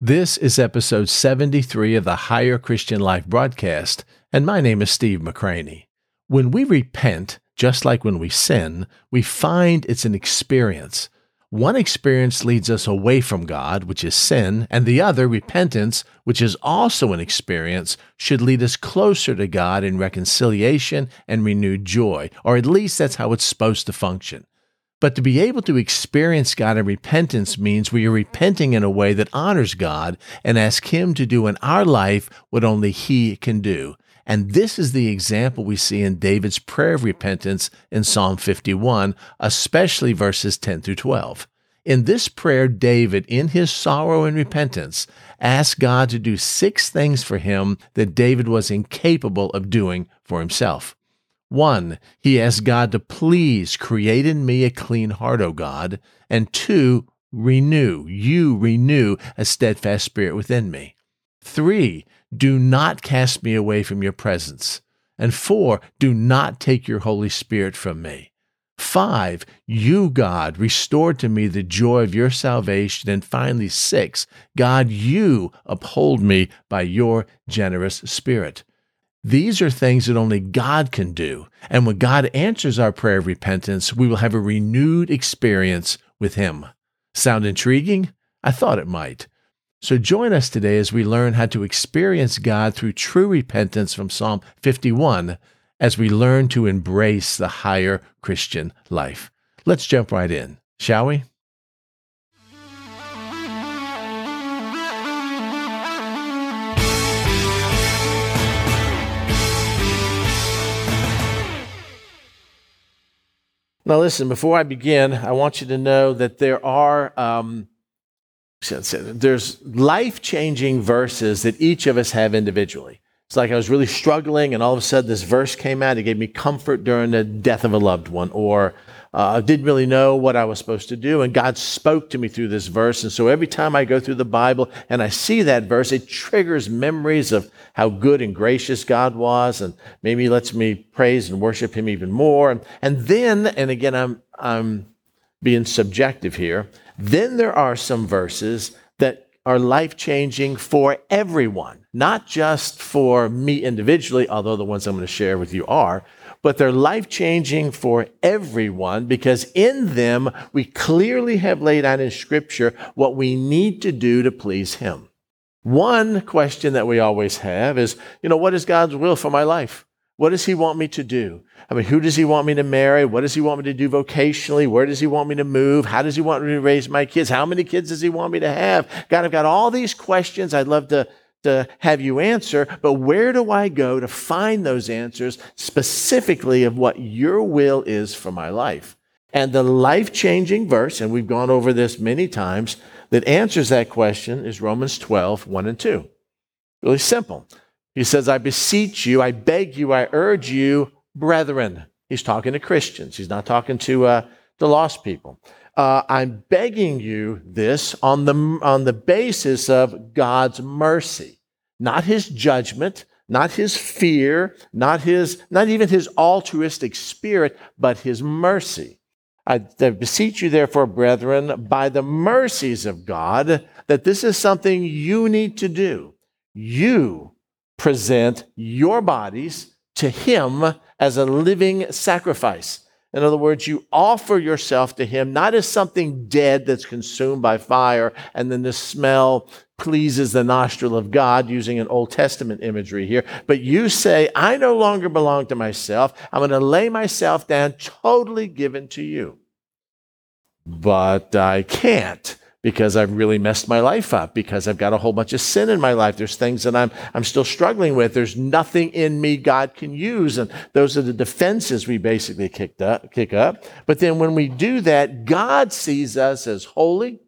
This is episode 73 of the Higher Christian Life broadcast, and my name is Steve McCranie. When we repent, just like when we sin, we find it's an experience. One experience leads us away from God, which is sin, and the other, repentance, which is also an experience, should lead us closer to God in reconciliation and renewed joy, or at least that's how it's supposed to function. But to be able to experience God in repentance means we are repenting in a way that honors God and ask Him to do in our life what only He can do. And this is the example we see in David's prayer of repentance in Psalm 51, especially verses 10 through 12. In this prayer, David, in his sorrow and repentance, asked God to do six things for him that David was incapable of doing for himself. One, he asked God to please create in me a clean heart, O God. And two, renew, you renew a steadfast spirit within me. Three, do not cast me away from your presence. And four, do not take your Holy Spirit from me. Five, you, God, restore to me the joy of your salvation. And finally, six, God, you uphold me by your generous spirit. These are things that only God can do. And when God answers our prayer of repentance, we will have a renewed experience with Him. Sound intriguing? I thought it might. So join us today as we learn how to experience God through true repentance from Psalm 51 as we learn to embrace the higher Christian life. Let's jump right in, shall we? Now, listen, before I begin, I want you to know that there are. Um, there's life changing verses that each of us have individually. It's like I was really struggling, and all of a sudden this verse came out. It gave me comfort during the death of a loved one, or uh, I didn't really know what I was supposed to do, and God spoke to me through this verse. And so every time I go through the Bible and I see that verse, it triggers memories of how good and gracious God was, and maybe lets me praise and worship Him even more. And, and then, and again, I'm I'm being subjective here. Then there are some verses that are life changing for everyone, not just for me individually, although the ones I'm going to share with you are, but they're life changing for everyone because in them we clearly have laid out in Scripture what we need to do to please Him. One question that we always have is, you know, what is God's will for my life? What does He want me to do? I mean, who does He want me to marry? What does He want me to do vocationally? Where does He want me to move? How does He want me to raise my kids? How many kids does He want me to have? God, I've got all these questions I'd love to to have you answer, but where do I go to find those answers specifically of what your will is for my life? And the life changing verse, and we've gone over this many times, that answers that question is Romans 12, 1 and 2. Really simple. He says, I beseech you, I beg you, I urge you, brethren. He's talking to Christians, he's not talking to uh, the lost people uh, I'm begging you this on the, on the basis of God's mercy, not his judgment, not his fear, not his, not even his altruistic spirit, but his mercy. I beseech you, therefore, brethren, by the mercies of God, that this is something you need to do. You present your bodies to him as a living sacrifice in other words, you offer yourself to Him not as something dead that's consumed by fire, and then the smell pleases the nostril of God, using an Old Testament imagery here, but you say, I no longer belong to myself. I'm going to lay myself down, totally given to you. But I can't because I've really messed my life up, because I've got a whole bunch of sin in my life. There's things that I'm, I'm still struggling with. There's nothing in me God can use. And those are the defenses we basically kicked up, kick up. But then when we do that, God sees us as holy,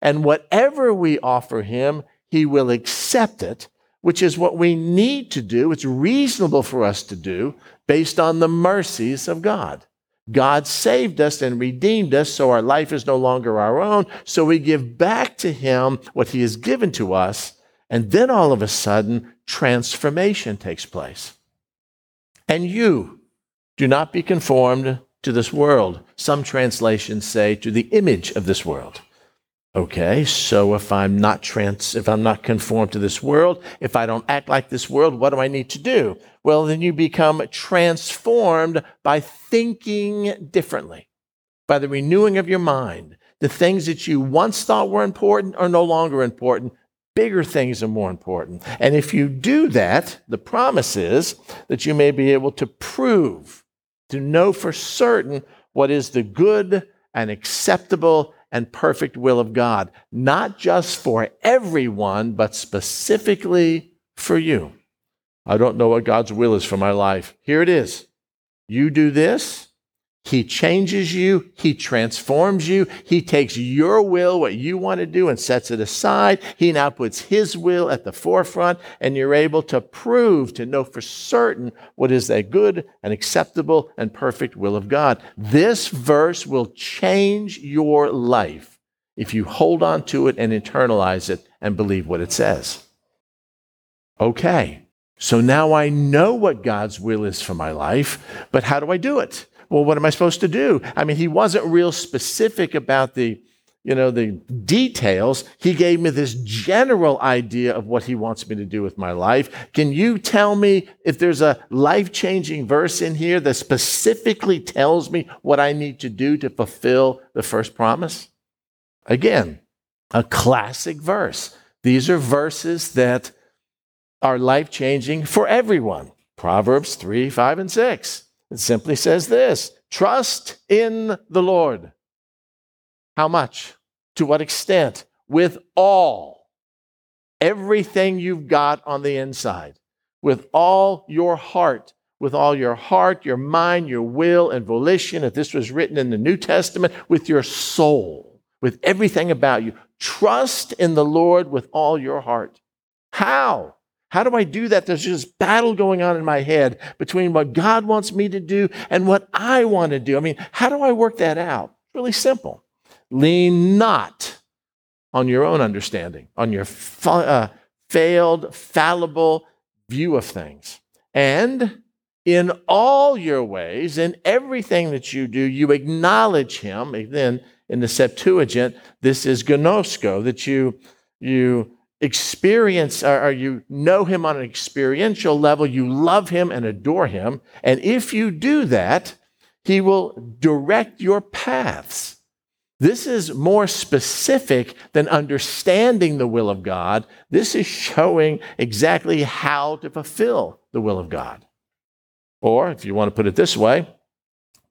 and whatever we offer Him, He will accept it, which is what we need to do. It's reasonable for us to do based on the mercies of God. God saved us and redeemed us, so our life is no longer our own. So we give back to Him what He has given to us. And then all of a sudden, transformation takes place. And you do not be conformed to this world. Some translations say to the image of this world. Okay, so if I'm not trans, if I'm not conformed to this world, if I don't act like this world, what do I need to do? Well, then you become transformed by thinking differently, by the renewing of your mind. The things that you once thought were important are no longer important. Bigger things are more important. And if you do that, the promise is that you may be able to prove, to know for certain what is the good and acceptable and perfect will of God, not just for everyone, but specifically for you. I don't know what God's will is for my life. Here it is. You do this, he changes you, He transforms you, He takes your will, what you want to do, and sets it aside. He now puts His will at the forefront, and you're able to prove, to know for certain what is that good and acceptable and perfect will of God. This verse will change your life if you hold on to it and internalize it and believe what it says. Okay, so now I know what God's will is for my life, but how do I do it? Well, what am I supposed to do? I mean, he wasn't real specific about the, you know, the details. He gave me this general idea of what he wants me to do with my life. Can you tell me if there's a life changing verse in here that specifically tells me what I need to do to fulfill the first promise? Again, a classic verse. These are verses that are life changing for everyone. Proverbs 3, 5, and 6. It simply says this trust in the Lord. How much? To what extent? With all. Everything you've got on the inside. With all your heart. With all your heart, your mind, your will, and volition. If this was written in the New Testament, with your soul, with everything about you. Trust in the Lord with all your heart. How? How do I do that? There's just battle going on in my head between what God wants me to do and what I want to do. I mean, how do I work that out? Really simple. Lean not on your own understanding, on your fa- uh, failed, fallible view of things. And in all your ways, in everything that you do, you acknowledge Him. Then in the Septuagint, this is gnosko, that you, you experience or, you know him on an experiential level, you love him and adore him. And if you do that, he will direct your paths. This is more specific than understanding the will of God. This is showing exactly how to fulfill the will of God. Or, if you want to put it this way,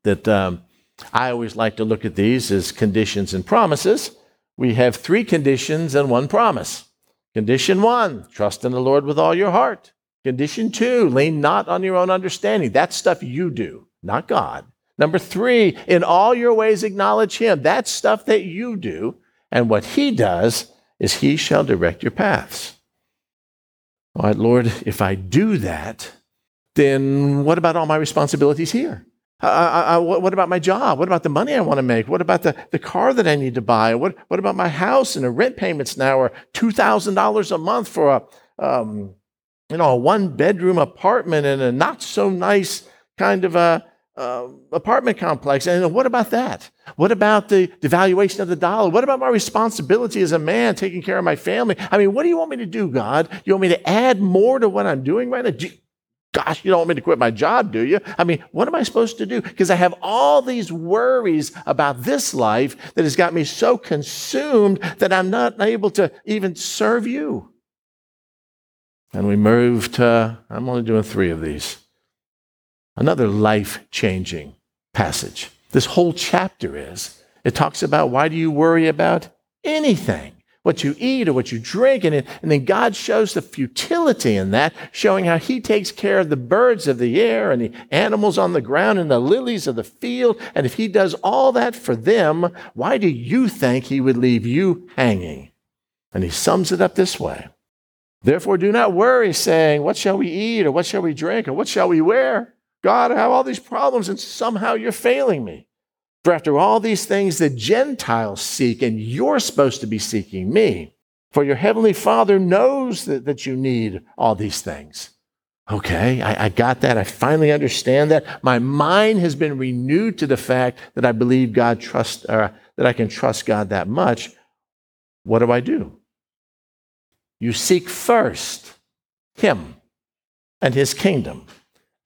that um, I always like to look at these as conditions and promises. We have three conditions and one promise. Condition one, trust in the Lord with all your heart. Condition two, lean not on your own understanding. That's stuff you do, not God. Number three, in all your ways acknowledge Him. That's stuff that you do. And what He does is He shall direct your paths. All right, Lord, if I do that, then what about all my responsibilities here? What about my job? What about the money I want to make? What about the, the car that I need to buy? What, what about my house and the rent payments now are $2,000 a month for a, um, you know, a one bedroom apartment in a not so nice kind of a, uh, apartment complex. And what about that? What about the devaluation of the dollar? What about my responsibility as a man taking care of my family? I mean, what do you want me to do, God? You want me to add more to what I'm doing right now? Gosh, you don't want me to quit my job, do you? I mean, what am I supposed to do? Because I have all these worries about this life that has got me so consumed that I'm not able to even serve you. And we move to, I'm only doing three of these. Another life changing passage. This whole chapter is. It talks about why do you worry about anything? What you eat or what you drink. And, and then God shows the futility in that, showing how He takes care of the birds of the air and the animals on the ground and the lilies of the field. And if He does all that for them, why do you think He would leave you hanging? And He sums it up this way Therefore, do not worry, saying, What shall we eat, or what shall we drink, or what shall we wear? God, I have all these problems, and somehow you're failing me. For after all these things the Gentiles seek, and you're supposed to be seeking me. For your heavenly Father knows that, that you need all these things. Okay, I, I, got that. I finally understand that. My mind has been renewed to the fact that I believe God trust, or that I can trust God that much. what do I do? You seek first Him and His kingdom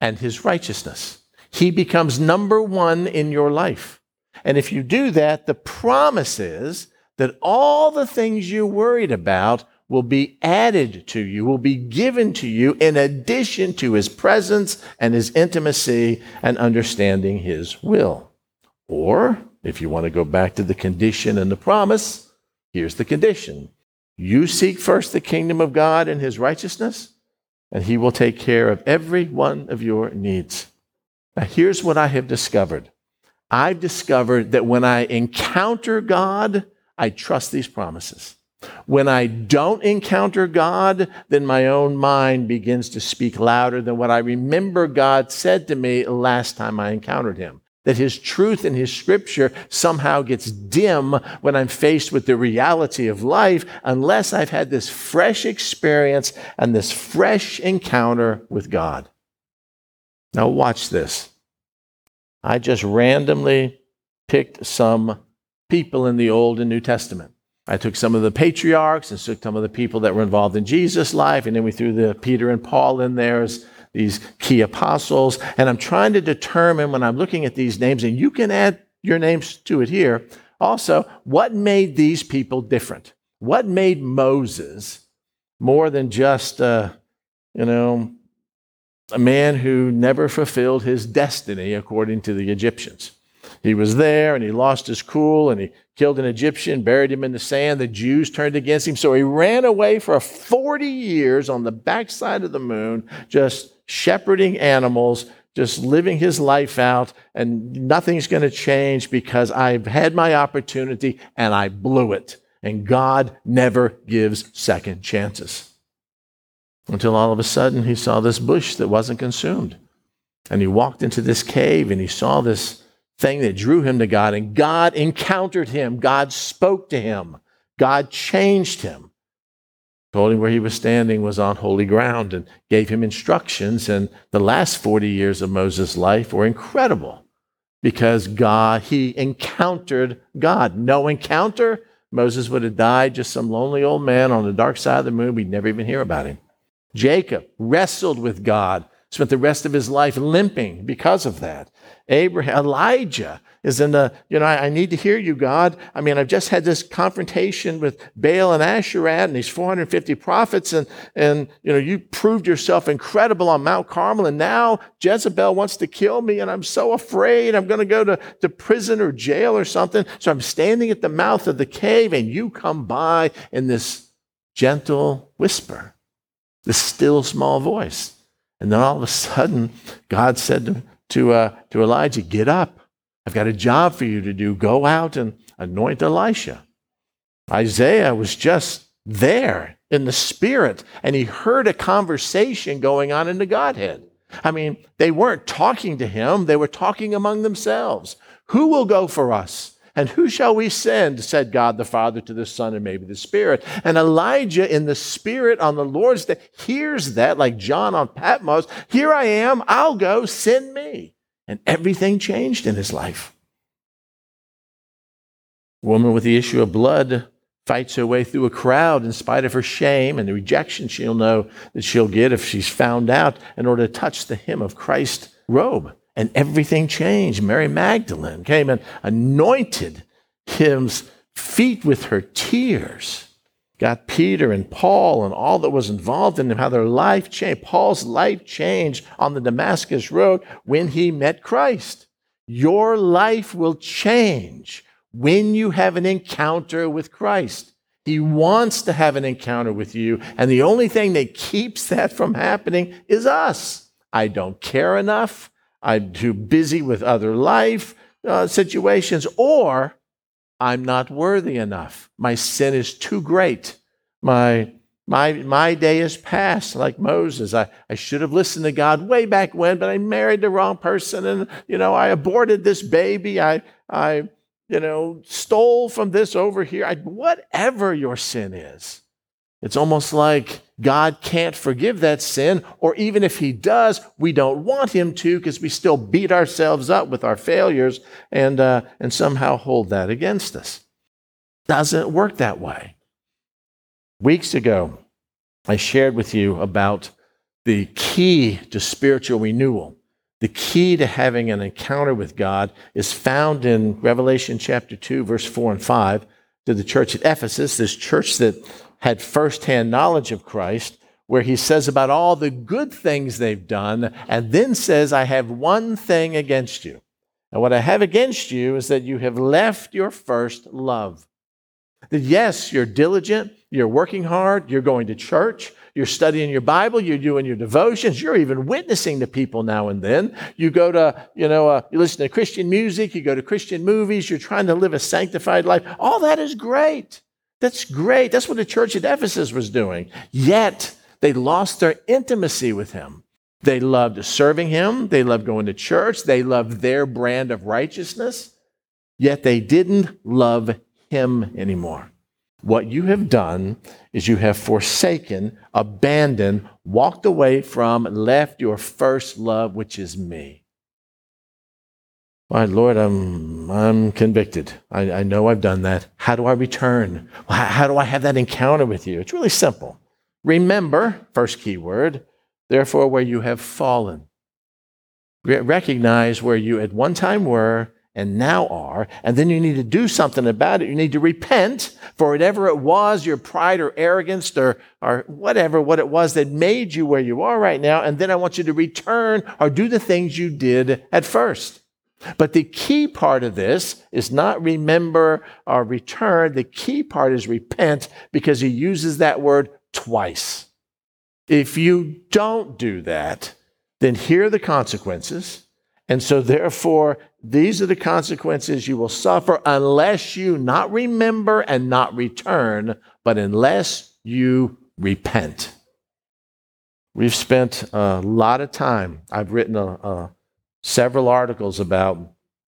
and His righteousness. He becomes number one in your life. And if you do that, the promise is that all the things you're worried about will be added to you, will be given to you in addition to his presence and his intimacy and understanding his will. Or, if you want to go back to the condition and the promise, here's the condition you seek first the kingdom of God and his righteousness, and he will take care of every one of your needs. Now, here's what I have discovered I've discovered that when I encounter God, I trust these promises. When I don't encounter God, then my own mind begins to speak louder than what I remember God said to me last time I encountered Him. That His truth and His scripture somehow gets dim when I'm faced with the reality of life, unless I've had this fresh experience and this fresh encounter with God. Now, watch this. I just randomly picked some people in the Old and New Testament. I took some of the patriarchs and took some of the people that were involved in Jesus' life, and then we threw the Peter and Paul in there as these key apostles. And I'm trying to determine when I'm looking at these names, and you can add your names to it here. Also, what made these people different? What made Moses more than just, uh, you know, a man who never fulfilled his destiny according to the Egyptians? He was there and he lost his cool and he killed an Egyptian, buried him in the sand. The Jews turned against him. So he ran away for 40 years on the backside of the moon, just shepherding animals, just living his life out, and nothing's going to change because I've had my opportunity and I blew it. And God never gives second chances. Until all of a sudden he saw this bush that wasn't consumed. And he walked into this cave and he saw this thing that drew him to God. And God encountered him. God spoke to him. God changed him. Told him where he was standing was on holy ground and gave him instructions. And the last 40 years of Moses' life were incredible because God, he encountered God. No encounter, Moses would have died just some lonely old man on the dark side of the moon. We'd never even hear about him. Jacob wrestled with God spent the rest of his life limping because of that. Abraham, Elijah is in the, you know, I, I, need to hear you, God. I mean, I've just had this confrontation with Baal and Asherah and these 450 prophets, and, and, you know, you proved yourself incredible on Mount Carmel, and now Jezebel wants to kill me, and I'm so afraid I'm going to go to, to prison or jail or something. So I'm standing at the mouth of the cave, and you come by in this gentle whisper, this still small voice. And then all of a sudden, God said to, to, uh, to Elijah, Get up. I've got a job for you to do. Go out and anoint Elisha. Isaiah was just there in the spirit, and he heard a conversation going on in the Godhead. I mean, they weren't talking to him, they were talking among themselves. Who will go for us? And who shall we send? said God the Father to the Son and maybe the Spirit. And Elijah, in the Spirit on the Lord's day, hears that, like John on Patmos Here I am, I'll go, send me. And everything changed in his life. woman with the issue of blood fights her way through a crowd in spite of her shame and the rejection she'll know that she'll get if she's found out in order to touch the hem of Christ's robe and everything changed. Mary Magdalene came and anointed his feet with her tears. Got Peter and Paul and all that was involved in them, how their life changed. Paul's life changed on the Damascus Road when he met Christ. Your life will change when you have an encounter with Christ. He wants to have an encounter with you, and the only thing that keeps that from happening is us. I don't care enough. I'm too busy with other life uh, situations, or I'm not worthy enough. My sin is too great. My, my, my day is past, like Moses. I, I should have listened to God way back when, but I married the wrong person and, you know, I aborted this baby. I, I you know, stole from this over here. I, whatever your sin is. It's almost like God can't forgive that sin, or even if He does, we don't want Him to because we still beat ourselves up with our failures and, uh, and somehow hold that against us. Doesn't work that way. Weeks ago, I shared with you about the key to spiritual renewal. The key to having an encounter with God is found in Revelation chapter 2, verse 4 and 5 to the church at Ephesus, this church that had firsthand knowledge of Christ, where he says about all the good things they've done, and then says, I have one thing against you. And what I have against you is that you have left your first love. That yes, you're diligent, you're working hard, you're going to church, you're studying your Bible, you're doing your devotions, you're even witnessing to people now and then. You go to, you know, uh, you listen to Christian music, you go to Christian movies, you're trying to live a sanctified life. All that is great. That's great. That's what the church at Ephesus was doing. Yet they lost their intimacy with him. They loved serving him. They loved going to church. They loved their brand of righteousness. Yet they didn't love him anymore. What you have done is you have forsaken, abandoned, walked away from, left your first love, which is me. My Lord, I'm, I'm convicted. I, I know I've done that. How do I return? How, how do I have that encounter with you? It's really simple. Remember, first key word, therefore, where you have fallen. Recognize where you at one time were and now are, and then you need to do something about it. You need to repent for whatever it was, your pride or arrogance or, or whatever, what it was that made you where you are right now. And then I want you to return or do the things you did at first. But the key part of this is not remember or return. The key part is repent because he uses that word twice. If you don't do that, then here are the consequences. And so, therefore, these are the consequences you will suffer unless you not remember and not return, but unless you repent. We've spent a lot of time. I've written a, a several articles about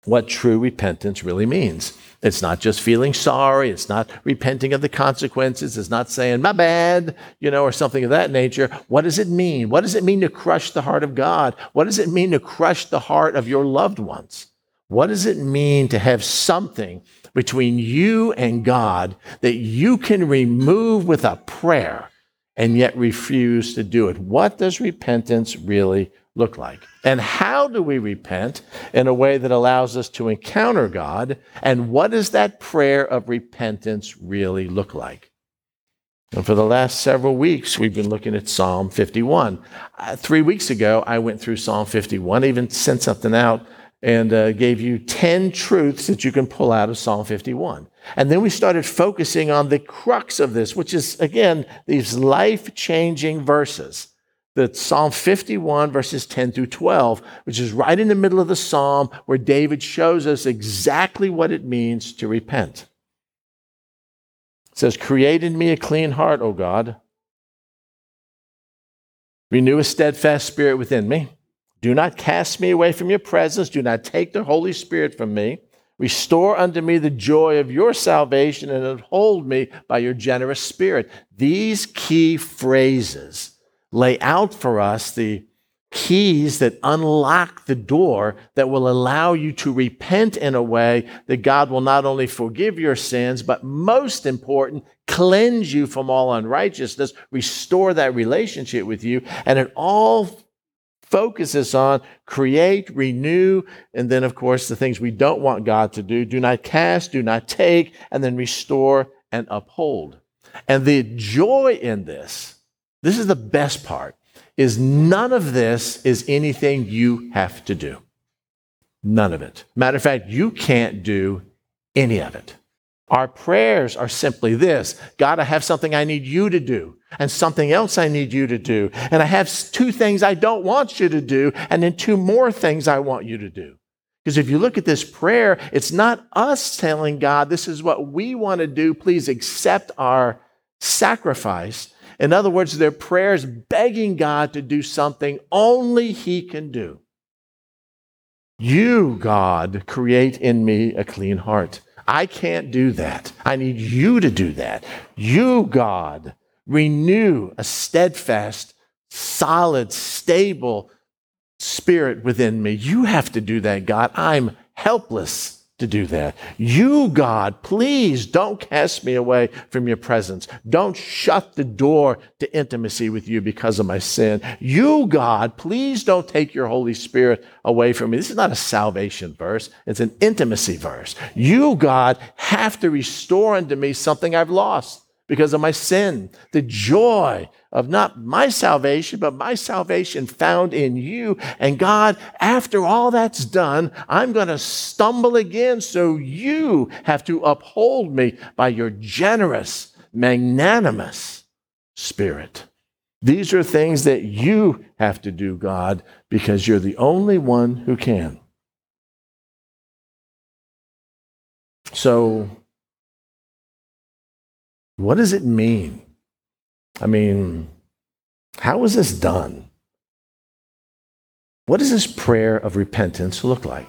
what true repentance really means. It's not just feeling sorry. It's not repenting of the consequences. It's not saying, my bad, you know, or something of that nature. What does it mean? What does it mean to crush the heart of God? What does it mean to crush the heart of your loved ones? What does it mean to have something between you and God that you can remove with a prayer and yet refuse to do it? What does repentance really look like? And how do we repent in a way that allows us to encounter God? And what does that prayer of repentance really look like? And for the last several weeks, we've been looking at Psalm 51. Uh, three weeks ago, I went through Psalm 51, even sent something out and uh, gave you 10 truths that you can pull out of Psalm 51. And then we started focusing on the crux of this, which is, again, these life changing verses the Psalm 51, verses 10 through 12, which is right in the middle of the psalm where David shows us exactly what it means to repent. It says, Create in me a clean heart, O God. Renew a steadfast spirit within me. Do not cast me away from your presence. Do not take the Holy Spirit from me. Restore unto me the joy of your salvation and uphold me by your generous spirit. These key phrases lay out for us the keys that unlock the door that will allow you to repent in a way that God will not only forgive your sins, but most important, cleanse you from all unrighteousness, restore that relationship with you. And it all focuses on create, renew, and then, of course, the things we don't want God to do do not cast, do not take, and then restore and uphold. And the joy in this this is the best part is none of this is anything you have to do. None of it. Matter of fact, you can't do any of it. Our prayers are simply this God, I have something I need you to do, and something else I need you to do. And I have two things I don't want you to do, and then two more things I want you to do. Because if you look at this prayer, it's not us telling God, this is what we want to do, please accept our sacrifice. In other words, their prayers begging God to do something only He can do. You, God, create in me a clean heart. I can't do that. I need you to do that. You, God, renew a steadfast, solid, stable spirit within me. You have to do that, God. I'm helpless to do that. You, God, please don't cast me away from your presence. Don't shut the door to intimacy with you because of my sin. You, God, please don't take your Holy Spirit away from me. This is not a salvation verse, it's an intimacy verse. You, God, have to restore unto me something I've lost because of my sin. The joy of not my salvation, but my salvation found in you. And God, after all that's done, I'm going to stumble again. So you have to uphold me by your generous, magnanimous spirit. These are things that you have to do, God, because you're the only one who can. So, what does it mean? I mean, how is this done? What does this prayer of repentance look like?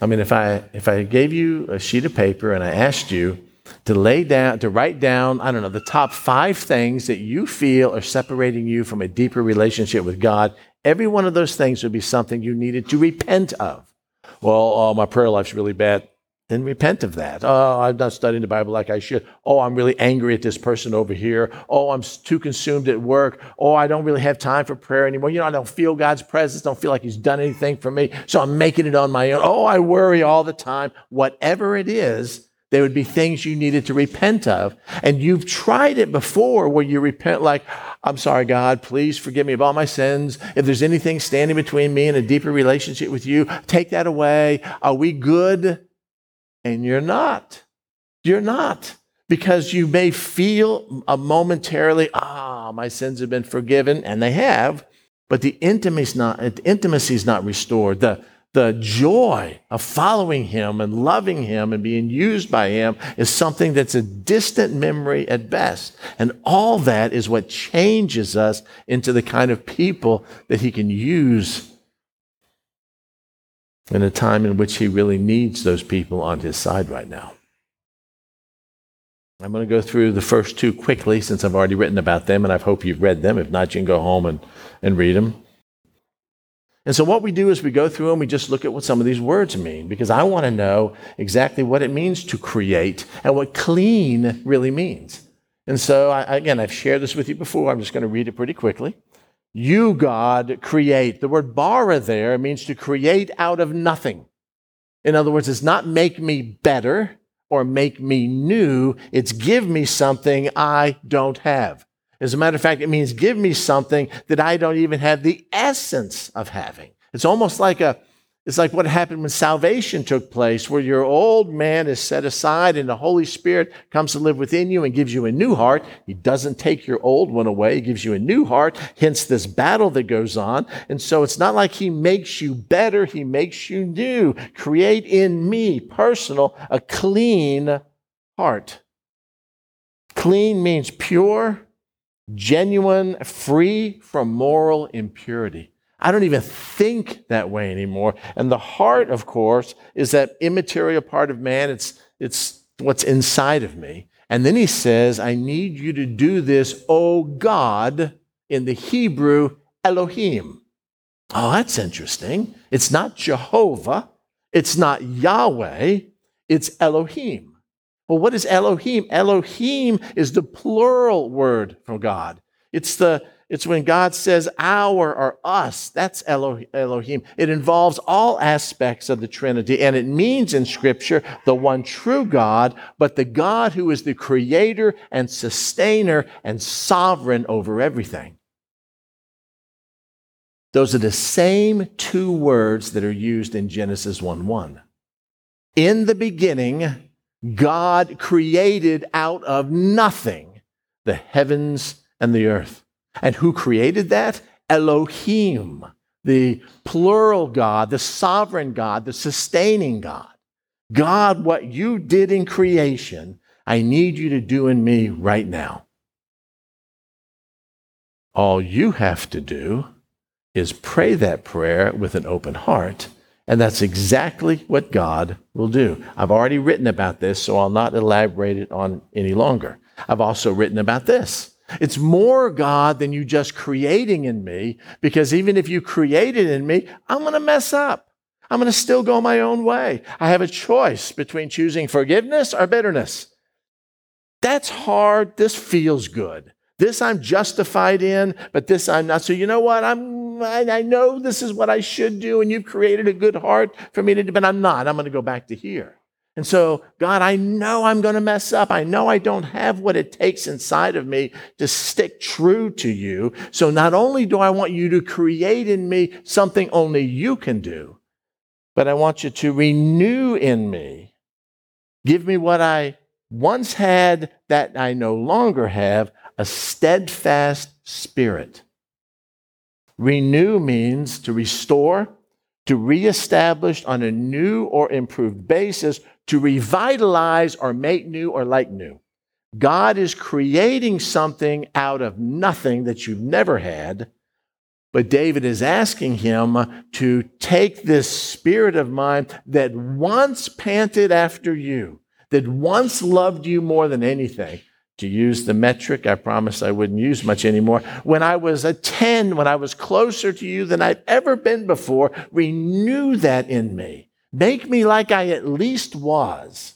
I mean, if I if I gave you a sheet of paper and I asked you to lay down to write down, I don't know, the top 5 things that you feel are separating you from a deeper relationship with God, every one of those things would be something you needed to repent of. Well, oh, my prayer life's really bad then repent of that. Oh, I'm not studying the Bible like I should. Oh, I'm really angry at this person over here. Oh, I'm too consumed at work. Oh, I don't really have time for prayer anymore. You know, I don't feel God's presence. Don't feel like He's done anything for me. So I'm making it on my own. Oh, I worry all the time. Whatever it is, there would be things you needed to repent of. And you've tried it before where you repent like, I'm sorry, God, please forgive me of all my sins. If there's anything standing between me and a deeper relationship with you, take that away. Are we good? And you're not. You're not. Because you may feel a momentarily, ah, my sins have been forgiven, and they have, but the intimacy is not, intimacy is not restored. The, the joy of following him and loving him and being used by him is something that's a distant memory at best. And all that is what changes us into the kind of people that he can use in a time in which he really needs those people on his side right now. I'm going to go through the first two quickly since I've already written about them and I hope you've read them. If not, you can go home and, and read them. And so, what we do is we go through and we just look at what some of these words mean because I want to know exactly what it means to create and what clean really means. And so, I, again, I've shared this with you before. I'm just going to read it pretty quickly. You, God, create. The word bara there means to create out of nothing. In other words, it's not make me better or make me new, it's give me something I don't have. As a matter of fact, it means give me something that I don't even have the essence of having. It's almost like a it's like what happened when salvation took place, where your old man is set aside and the Holy Spirit comes to live within you and gives you a new heart. He doesn't take your old one away, He gives you a new heart, hence this battle that goes on. And so it's not like He makes you better, He makes you new. Create in me, personal, a clean heart. Clean means pure, genuine, free from moral impurity. I don't even think that way anymore. And the heart, of course, is that immaterial part of man. It's, it's what's inside of me. And then he says, I need you to do this, O God, in the Hebrew, Elohim. Oh, that's interesting. It's not Jehovah. It's not Yahweh. It's Elohim. Well, what is Elohim? Elohim is the plural word for God. It's the it's when God says our or us. That's Elohim. It involves all aspects of the Trinity, and it means in Scripture the one true God, but the God who is the creator and sustainer and sovereign over everything. Those are the same two words that are used in Genesis 1 1. In the beginning, God created out of nothing the heavens and the earth. And who created that? Elohim, the plural God, the sovereign God, the sustaining God. God, what you did in creation, I need you to do in me right now. All you have to do is pray that prayer with an open heart, and that's exactly what God will do. I've already written about this, so I'll not elaborate it on any longer. I've also written about this. It's more God than you just creating in me, because even if you created in me, I'm going to mess up. I'm going to still go my own way. I have a choice between choosing forgiveness or bitterness. That's hard. This feels good. This I'm justified in, but this I'm not. So you know what? I'm I, know this is what I should do, and you've created a good heart for me to do, but I'm not. I'm going to go back to here. And so, God, I know I'm going to mess up. I know I don't have what it takes inside of me to stick true to you. So not only do I want you to create in me something only you can do, but I want you to renew in me. Give me what I once had that I no longer have a steadfast spirit. Renew means to restore, to reestablish on a new or improved basis, to revitalize or make new or like new. God is creating something out of nothing that you've never had. But David is asking him to take this spirit of mine that once panted after you, that once loved you more than anything, to use the metric I promised I wouldn't use much anymore. When I was a 10, when I was closer to you than I've ever been before, renew that in me. Make me like I at least was.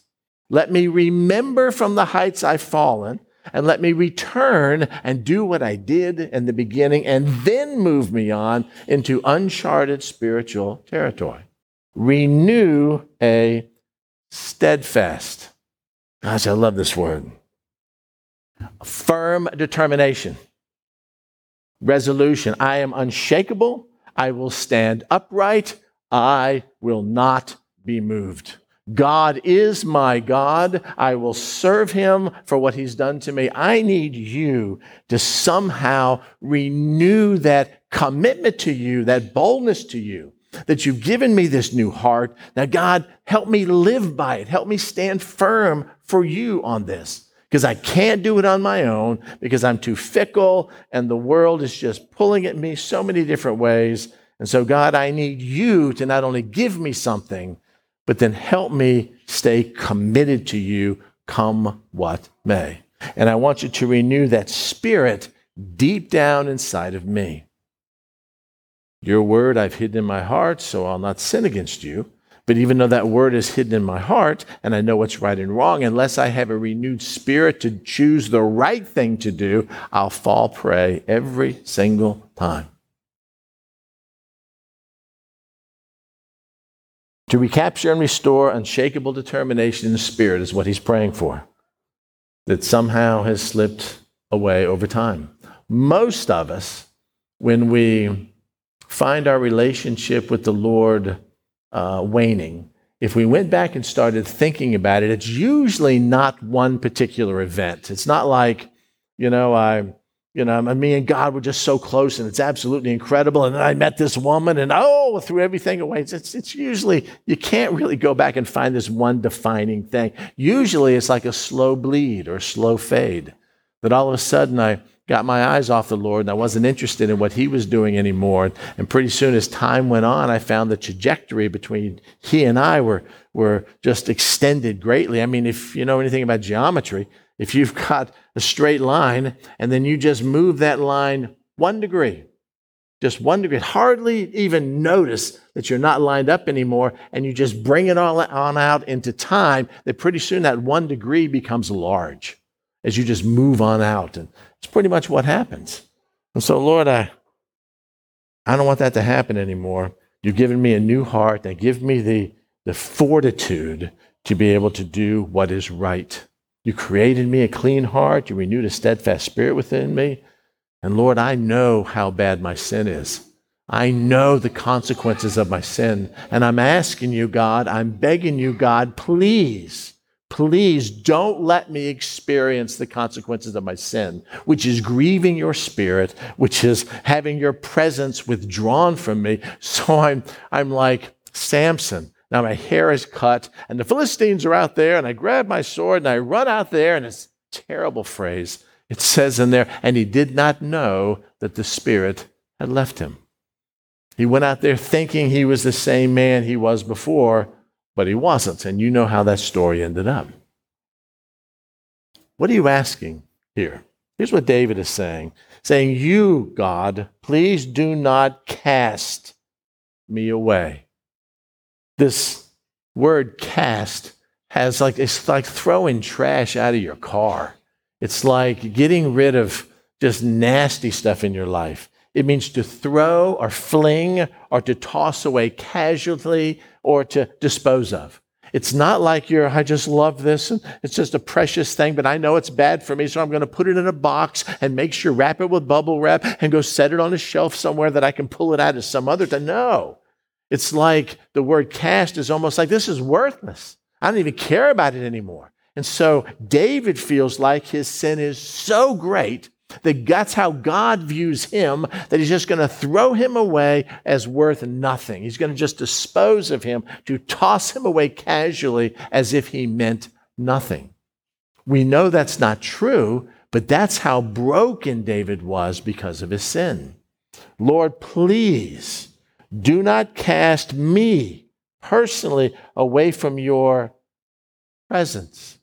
Let me remember from the heights I've fallen, and let me return and do what I did in the beginning, and then move me on into uncharted spiritual territory. Renew a steadfast. Gosh, I love this word firm determination, resolution. I am unshakable. I will stand upright. I will not be moved. God is my God. I will serve him for what he's done to me. I need you to somehow renew that commitment to you, that boldness to you, that you've given me this new heart. Now, God, help me live by it. Help me stand firm for you on this because I can't do it on my own because I'm too fickle and the world is just pulling at me so many different ways. And so, God, I need you to not only give me something, but then help me stay committed to you, come what may. And I want you to renew that spirit deep down inside of me. Your word I've hidden in my heart, so I'll not sin against you. But even though that word is hidden in my heart and I know what's right and wrong, unless I have a renewed spirit to choose the right thing to do, I'll fall prey every single time. To recapture and restore unshakable determination in the spirit is what he's praying for, that somehow has slipped away over time. Most of us, when we find our relationship with the Lord uh, waning, if we went back and started thinking about it, it's usually not one particular event. It's not like, you know, I, you know, me and God were just so close and it's absolutely incredible. And then I met this woman and oh, threw everything away. It's, it's, it's usually, you can't really go back and find this one defining thing. Usually it's like a slow bleed or a slow fade that all of a sudden I, got my eyes off the Lord and I wasn't interested in what He was doing anymore. And pretty soon, as time went on, I found the trajectory between He and I were, were just extended greatly. I mean, if you know anything about geometry, if you've got a straight line and then you just move that line one degree, just one degree, hardly even notice that you're not lined up anymore, and you just bring it all on out into time, that pretty soon that one degree becomes large as you just move on out. And it's pretty much what happens. And so, Lord, I, I don't want that to happen anymore. You've given me a new heart and give me the, the fortitude to be able to do what is right. You created me a clean heart. You renewed a steadfast spirit within me. And Lord, I know how bad my sin is. I know the consequences of my sin. And I'm asking you, God, I'm begging you, God, please Please don't let me experience the consequences of my sin, which is grieving your spirit, which is having your presence withdrawn from me. So I'm, I'm like Samson. Now my hair is cut, and the Philistines are out there, and I grab my sword and I run out there, and it's a terrible phrase. It says in there, and he did not know that the Spirit had left him. He went out there thinking he was the same man he was before, but he wasn't. And you know how that story ended up. What are you asking here? Here's what David is saying saying, You, God, please do not cast me away. This word cast has like, it's like throwing trash out of your car. It's like getting rid of just nasty stuff in your life. It means to throw or fling or to toss away casually or to dispose of. It's not like you're, I just love this and it's just a precious thing, but I know it's bad for me, so I'm going to put it in a box and make sure, wrap it with bubble wrap and go set it on a shelf somewhere that I can pull it out at some other time. No. It's like the word cast is almost like this is worthless. I don't even care about it anymore. And so David feels like his sin is so great that that's how God views him, that he's just going to throw him away as worth nothing. He's going to just dispose of him, to toss him away casually as if he meant nothing. We know that's not true, but that's how broken David was because of his sin. Lord, please do not cast me personally away from your presence.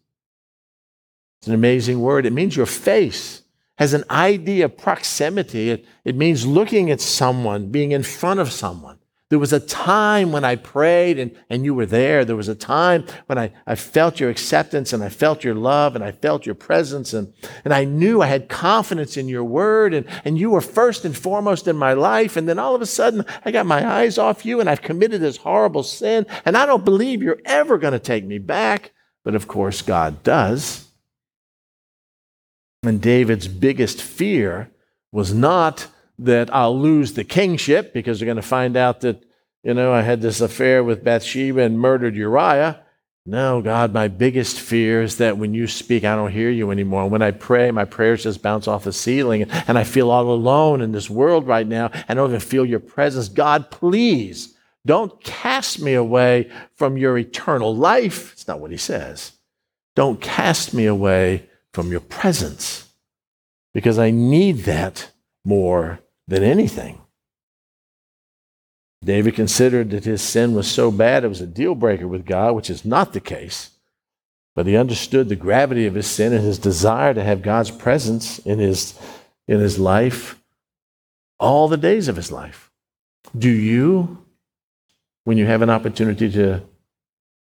It's an amazing word. It means your face has an idea of proximity. It, it means looking at someone, being in front of someone. There was a time when I prayed and, and you were there. There was a time when I, I felt your acceptance and I felt your love and I felt your presence and, and I knew I had confidence in your word and, and you were first and foremost in my life. And then all of a sudden I got my eyes off you and I've committed this horrible sin and I don't believe you're ever going to take me back. But of course, God does. And David's biggest fear was not that I'll lose the kingship because they're going to find out that, you know, I had this affair with Bathsheba and murdered Uriah. No, God, my biggest fear is that when you speak, I don't hear you anymore. When I pray, my prayers just bounce off the ceiling and I feel all alone in this world right now. I don't even feel your presence. God, please don't cast me away from your eternal life. It's not what he says. Don't cast me away from your presence because I need that more than anything. David considered that his sin was so bad it was a deal breaker with God, which is not the case. But he understood the gravity of his sin and his desire to have God's presence in his, in his life all the days of his life. Do you, when you have an opportunity to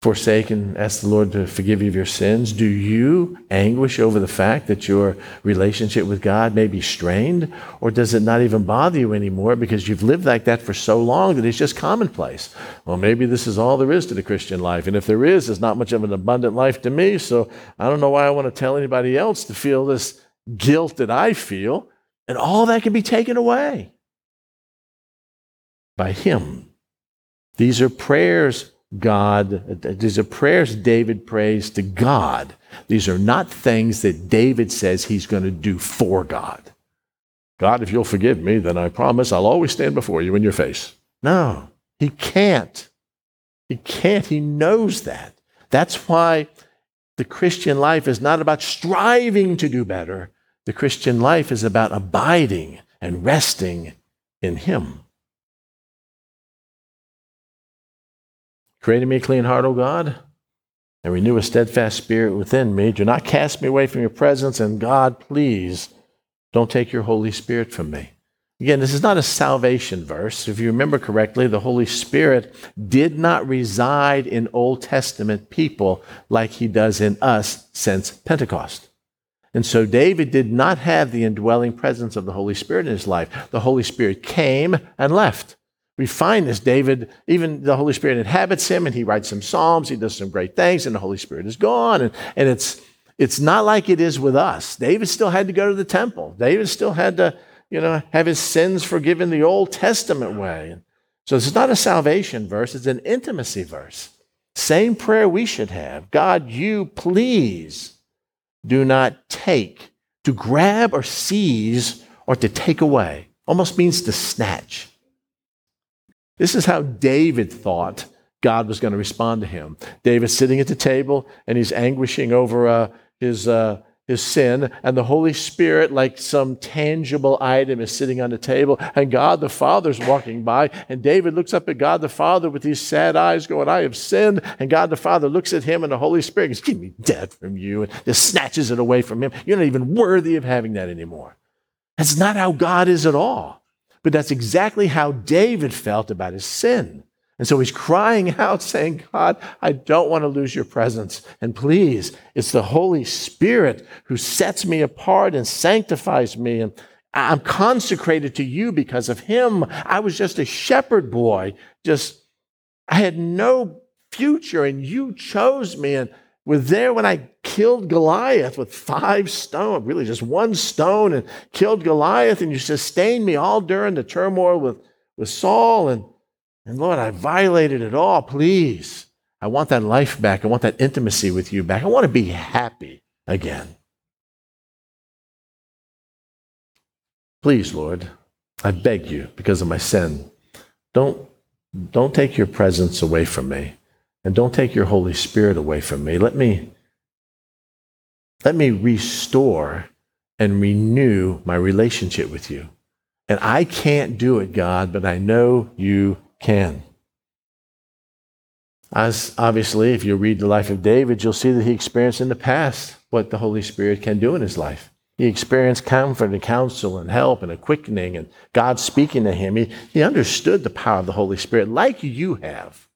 forsake and ask the Lord to forgive you of your sins? Do you anguish over the fact that your relationship with God may be strained? Or does it not even bother you anymore because you've lived like that for so long that it's just commonplace? Well, maybe this is all there is to the Christian life. And if there is, it's not much of an abundant life to me. So I don't know why I want to tell anybody else to feel this guilt that I feel. And all that can be taken away by Him. These are prayers God, these are prayers David prays to God. These are not things that David says he's going to do for God. God, if you'll forgive me, then I promise I'll always stand before you in your face. No, he can't. He can't. He knows that. That's why the Christian life is not about striving to do better. The Christian life is about abiding and resting in Him. Create in me a clean heart, O God, and renew a steadfast spirit within me. Do not cast me away from your presence, and God, please don't take your Holy Spirit from me. Again, this is not a salvation verse. If you remember correctly, the Holy Spirit did not reside in Old Testament people like he does in us since Pentecost. And so David did not have the indwelling presence of the Holy Spirit in his life. The Holy Spirit came and left. We find this. David, even the Holy Spirit inhabits him and he writes some Psalms. He does some great things and the Holy Spirit is gone. And, and it's, it's not like it is with us. David still had to go to the temple. David still had to, you know, have his sins forgiven the Old Testament way. So this is not a salvation verse, it's an intimacy verse. Same prayer we should have. God, you please do not take, to grab or seize or to take away. Almost means to snatch. This is how David thought God was going to respond to him. David's sitting at the table and he's anguishing over uh, his, uh, his sin, and the Holy Spirit, like some tangible item, is sitting on the table, and God the Father's walking by, and David looks up at God the Father with these sad eyes, going, I have sinned. And God the Father looks at him, and the Holy Spirit goes, Give me death from you, and just snatches it away from him. You're not even worthy of having that anymore. That's not how God is at all. But that's exactly how David felt about his sin. And so he's crying out, saying, God, I don't want to lose your presence. And please, it's the Holy Spirit who sets me apart and sanctifies me. And I'm consecrated to you because of him. I was just a shepherd boy, just, I had no future, and you chose me. And were there when I killed Goliath with five stone, really just one stone, and killed Goliath, and you sustained me all during the turmoil with, with Saul. And, and Lord, I violated it all. Please, I want that life back. I want that intimacy with you back. I want to be happy again. Please, Lord, I beg you, because of my sin, don't, don't take your presence away from me. And don't take your Holy Spirit away from me. Let me, let me restore and renew my relationship with you. And I can't do it, God, but I know you can. As obviously, if you read the life of David, you'll see that he experienced in the past what the Holy Spirit can do in his life. He experienced comfort and counsel and help and a quickening and God speaking to him. He, he understood the power of the Holy Spirit like you have.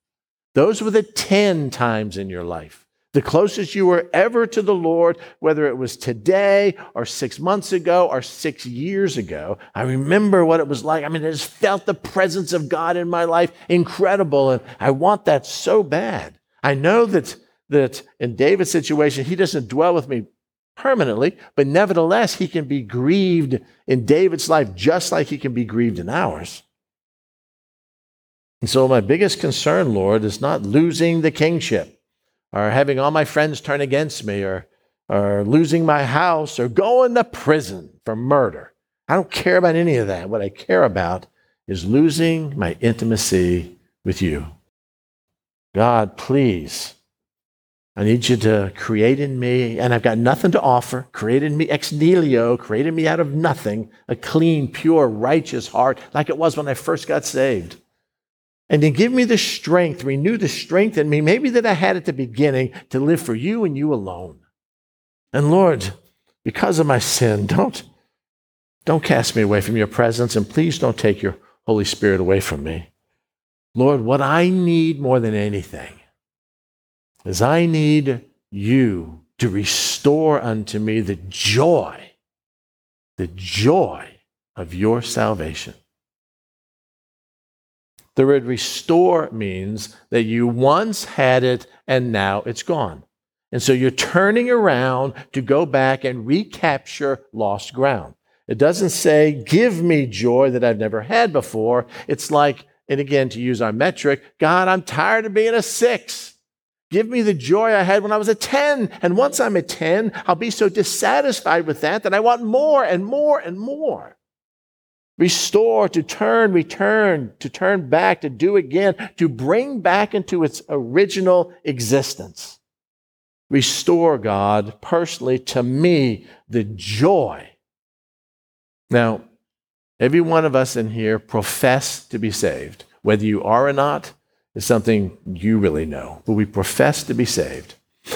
Those were the 10 times in your life. The closest you were ever to the Lord, whether it was today or six months ago or six years ago. I remember what it was like. I mean, I just felt the presence of God in my life incredible. And I want that so bad. I know that, that in David's situation, he doesn't dwell with me permanently, but nevertheless, he can be grieved in David's life just like he can be grieved in ours. And so, my biggest concern, Lord, is not losing the kingship or having all my friends turn against me or, or losing my house or going to prison for murder. I don't care about any of that. What I care about is losing my intimacy with you. God, please, I need you to create in me, and I've got nothing to offer, create in me ex nihilo, create in me out of nothing, a clean, pure, righteous heart, like it was when I first got saved. And then give me the strength, renew the strength in me, maybe that I had at the beginning, to live for you and you alone. And Lord, because of my sin, don't, don't cast me away from your presence, and please don't take your Holy Spirit away from me. Lord, what I need more than anything is I need you to restore unto me the joy, the joy of your salvation. The word restore means that you once had it and now it's gone. And so you're turning around to go back and recapture lost ground. It doesn't say, give me joy that I've never had before. It's like, and again, to use our metric, God, I'm tired of being a six. Give me the joy I had when I was a 10. And once I'm a 10, I'll be so dissatisfied with that that I want more and more and more. Restore, to turn, return, to turn back, to do again, to bring back into its original existence. Restore, God, personally to me, the joy. Now, every one of us in here profess to be saved. Whether you are or not is something you really know. But we profess to be saved.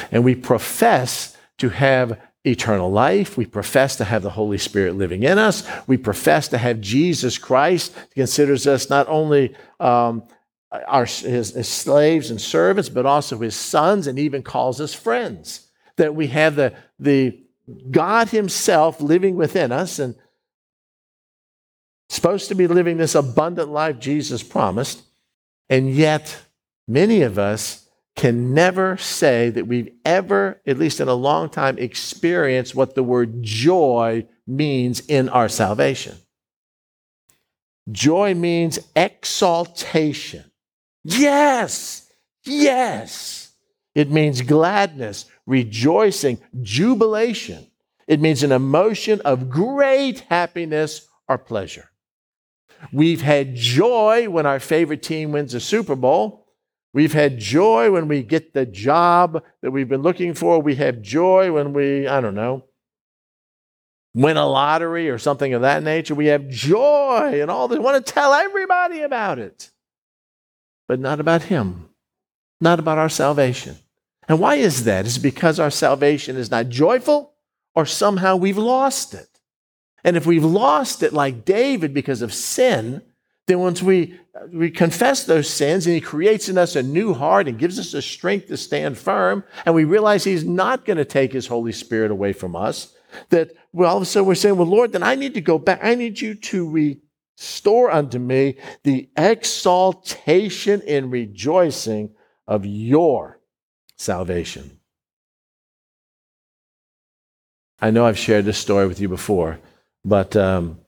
And we profess to have eternal life. We profess to have the Holy Spirit living in us. We profess to have Jesus Christ, considers us not only um, our, his, his slaves and servants, but also his sons, and even calls us friends. That we have the, the God Himself living within us and supposed to be living this abundant life Jesus promised. And yet, many of us can never say that we've ever, at least in a long time, experienced what the word joy means in our salvation. Joy means exaltation. Yes, yes. It means gladness, rejoicing, jubilation. It means an emotion of great happiness or pleasure. We've had joy when our favorite team wins a Super Bowl. We've had joy when we get the job that we've been looking for. We have joy when we, I don't know, win a lottery or something of that nature. We have joy and all this. We want to tell everybody about it, but not about Him, not about our salvation. And why is that? Is because our salvation is not joyful or somehow we've lost it? And if we've lost it like David because of sin, then once we, we confess those sins and He creates in us a new heart and gives us the strength to stand firm, and we realize He's not going to take His Holy Spirit away from us, that well, all of a sudden we're saying, Well, Lord, then I need to go back. I need you to restore unto me the exaltation and rejoicing of your salvation. I know I've shared this story with you before, but um,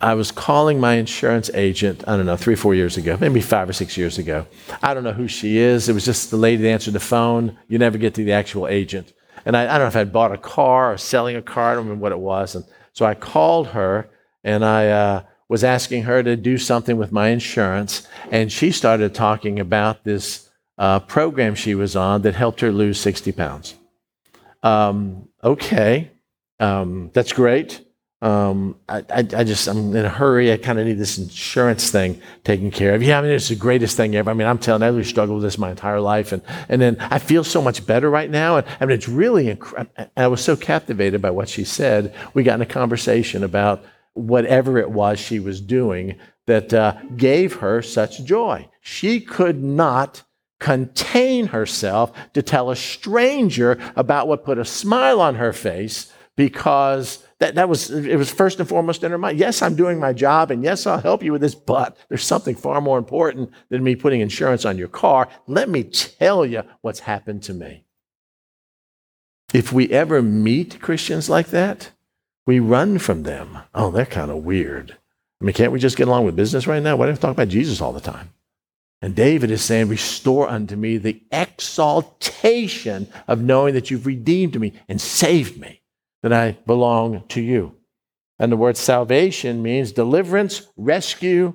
I was calling my insurance agent, I don't know, three, four years ago, maybe five or six years ago. I don't know who she is. It was just the lady that answered the phone. You never get to the actual agent. And I, I don't know if I'd bought a car or selling a car. I don't remember what it was. And so I called her and I uh, was asking her to do something with my insurance. And she started talking about this uh, program she was on that helped her lose 60 pounds. Um, okay, um, that's great. Um, I, I, I, just, I'm in a hurry. I kind of need this insurance thing taken care of. Yeah, I mean, it's the greatest thing ever. I mean, I'm telling you, I really struggled with this my entire life. And, and then I feel so much better right now. And I mean, it's really, inc- I was so captivated by what she said. We got in a conversation about whatever it was she was doing that uh, gave her such joy. She could not contain herself to tell a stranger about what put a smile on her face because that, that was it was first and foremost in her mind. Yes i'm doing my job and yes i'll help you with this but there's something far more important than me putting insurance on your car. Let me tell you what's happened to me. If we ever meet christians like that we run from them. Oh they're kind of weird. I mean can't we just get along with business right now? Why do we talk about jesus all the time? And David is saying, Restore unto me the exaltation of knowing that you've redeemed me and saved me that I belong to you. And the word salvation means deliverance, rescue,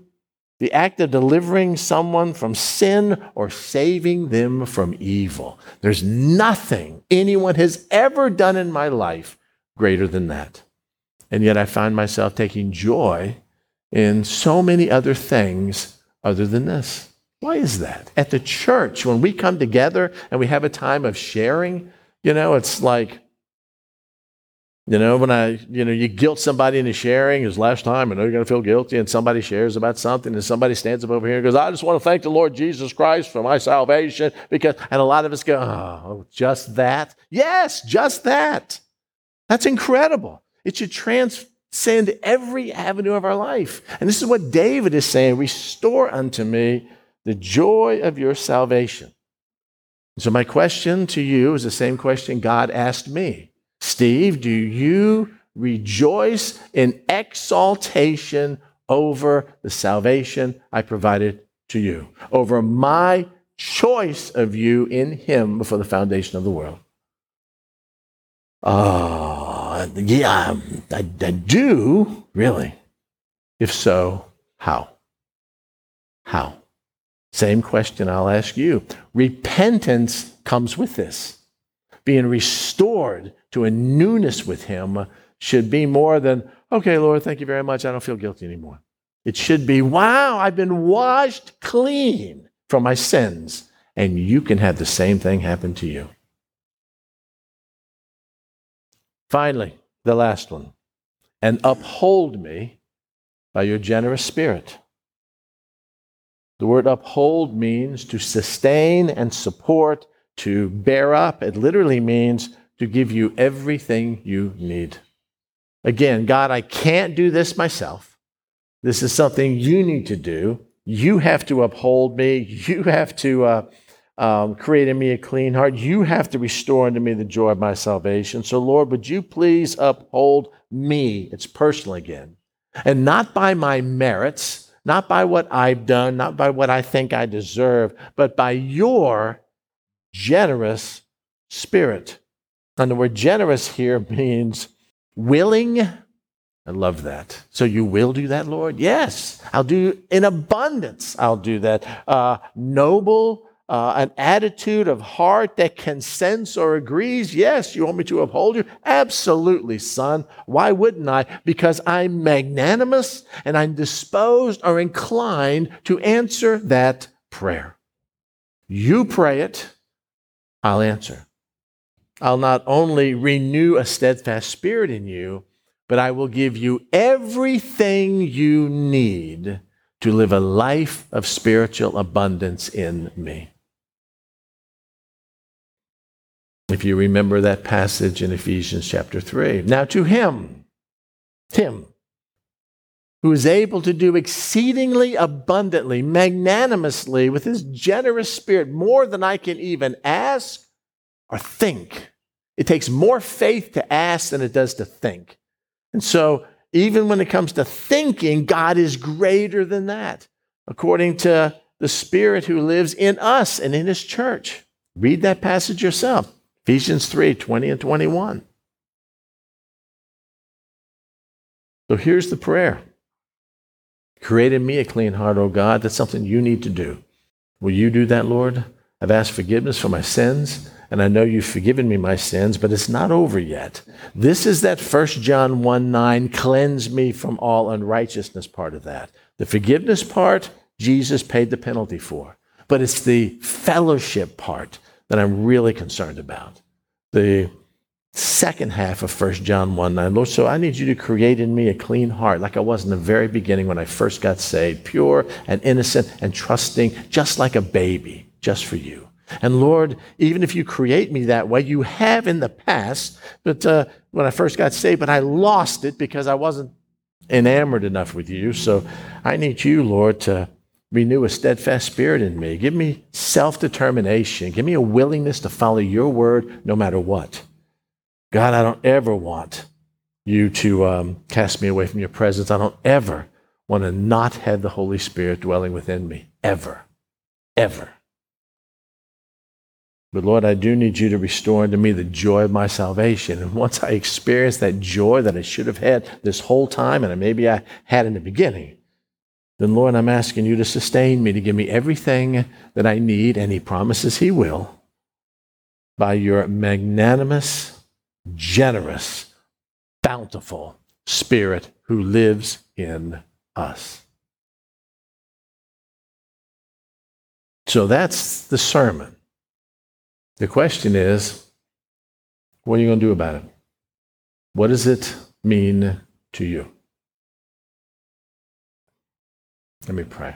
the act of delivering someone from sin or saving them from evil. There's nothing anyone has ever done in my life greater than that. And yet I find myself taking joy in so many other things other than this. Why is that? At the church, when we come together and we have a time of sharing, you know, it's like, you know, when I, you know, you guilt somebody into sharing, is last time, I know you're going to feel guilty, and somebody shares about something, and somebody stands up over here and goes, I just want to thank the Lord Jesus Christ for my salvation. Because, and a lot of us go, oh, just that? Yes, just that. That's incredible. It should transcend every avenue of our life. And this is what David is saying Restore unto me the joy of your salvation. So, my question to you is the same question God asked me. Steve, do you rejoice in exaltation over the salvation I provided to you, over my choice of you in Him before the foundation of the world? Uh, yeah, I, I do, really. If so, how? How? Same question I'll ask you. Repentance comes with this. Being restored to a newness with Him should be more than, okay, Lord, thank you very much. I don't feel guilty anymore. It should be, wow, I've been washed clean from my sins. And you can have the same thing happen to you. Finally, the last one. And uphold me by your generous spirit. The word uphold means to sustain and support, to bear up. It literally means to give you everything you need. Again, God, I can't do this myself. This is something you need to do. You have to uphold me. You have to uh, um, create in me a clean heart. You have to restore unto me the joy of my salvation. So, Lord, would you please uphold me? It's personal again. And not by my merits, not by what I've done, not by what I think I deserve, but by your generous spirit. And the word generous here means willing. I love that. So you will do that, Lord? Yes, I'll do in abundance. I'll do that. Uh, noble, uh, an attitude of heart that consents or agrees. Yes, you want me to uphold you? Absolutely, son. Why wouldn't I? Because I'm magnanimous and I'm disposed or inclined to answer that prayer. You pray it, I'll answer. I'll not only renew a steadfast spirit in you, but I will give you everything you need to live a life of spiritual abundance in me. If you remember that passage in Ephesians chapter 3. Now, to him, him, who is able to do exceedingly abundantly, magnanimously, with his generous spirit, more than I can even ask or think. It takes more faith to ask than it does to think. And so, even when it comes to thinking, God is greater than that, according to the Spirit who lives in us and in His church. Read that passage yourself Ephesians 3 20 and 21. So here's the prayer Create in me a clean heart, O God. That's something you need to do. Will you do that, Lord? I've asked forgiveness for my sins and I know you've forgiven me my sins, but it's not over yet. This is that 1 John 1 9, cleanse me from all unrighteousness part of that. The forgiveness part, Jesus paid the penalty for. But it's the fellowship part that I'm really concerned about. The second half of 1 John 1 9. Lord, so I need you to create in me a clean heart, like I was in the very beginning when I first got saved, pure and innocent and trusting, just like a baby, just for you. And Lord, even if you create me that way, you have in the past, but uh, when I first got saved, but I lost it because I wasn't enamored enough with you. So I need you, Lord, to renew a steadfast spirit in me. Give me self determination. Give me a willingness to follow your word no matter what. God, I don't ever want you to um, cast me away from your presence. I don't ever want to not have the Holy Spirit dwelling within me. Ever. Ever. But Lord, I do need you to restore unto me the joy of my salvation. And once I experience that joy that I should have had this whole time, and maybe I had in the beginning, then Lord, I'm asking you to sustain me, to give me everything that I need, and He promises He will, by your magnanimous, generous, bountiful Spirit who lives in us. So that's the sermon. The question is, what are you going to do about it? What does it mean to you? Let me pray.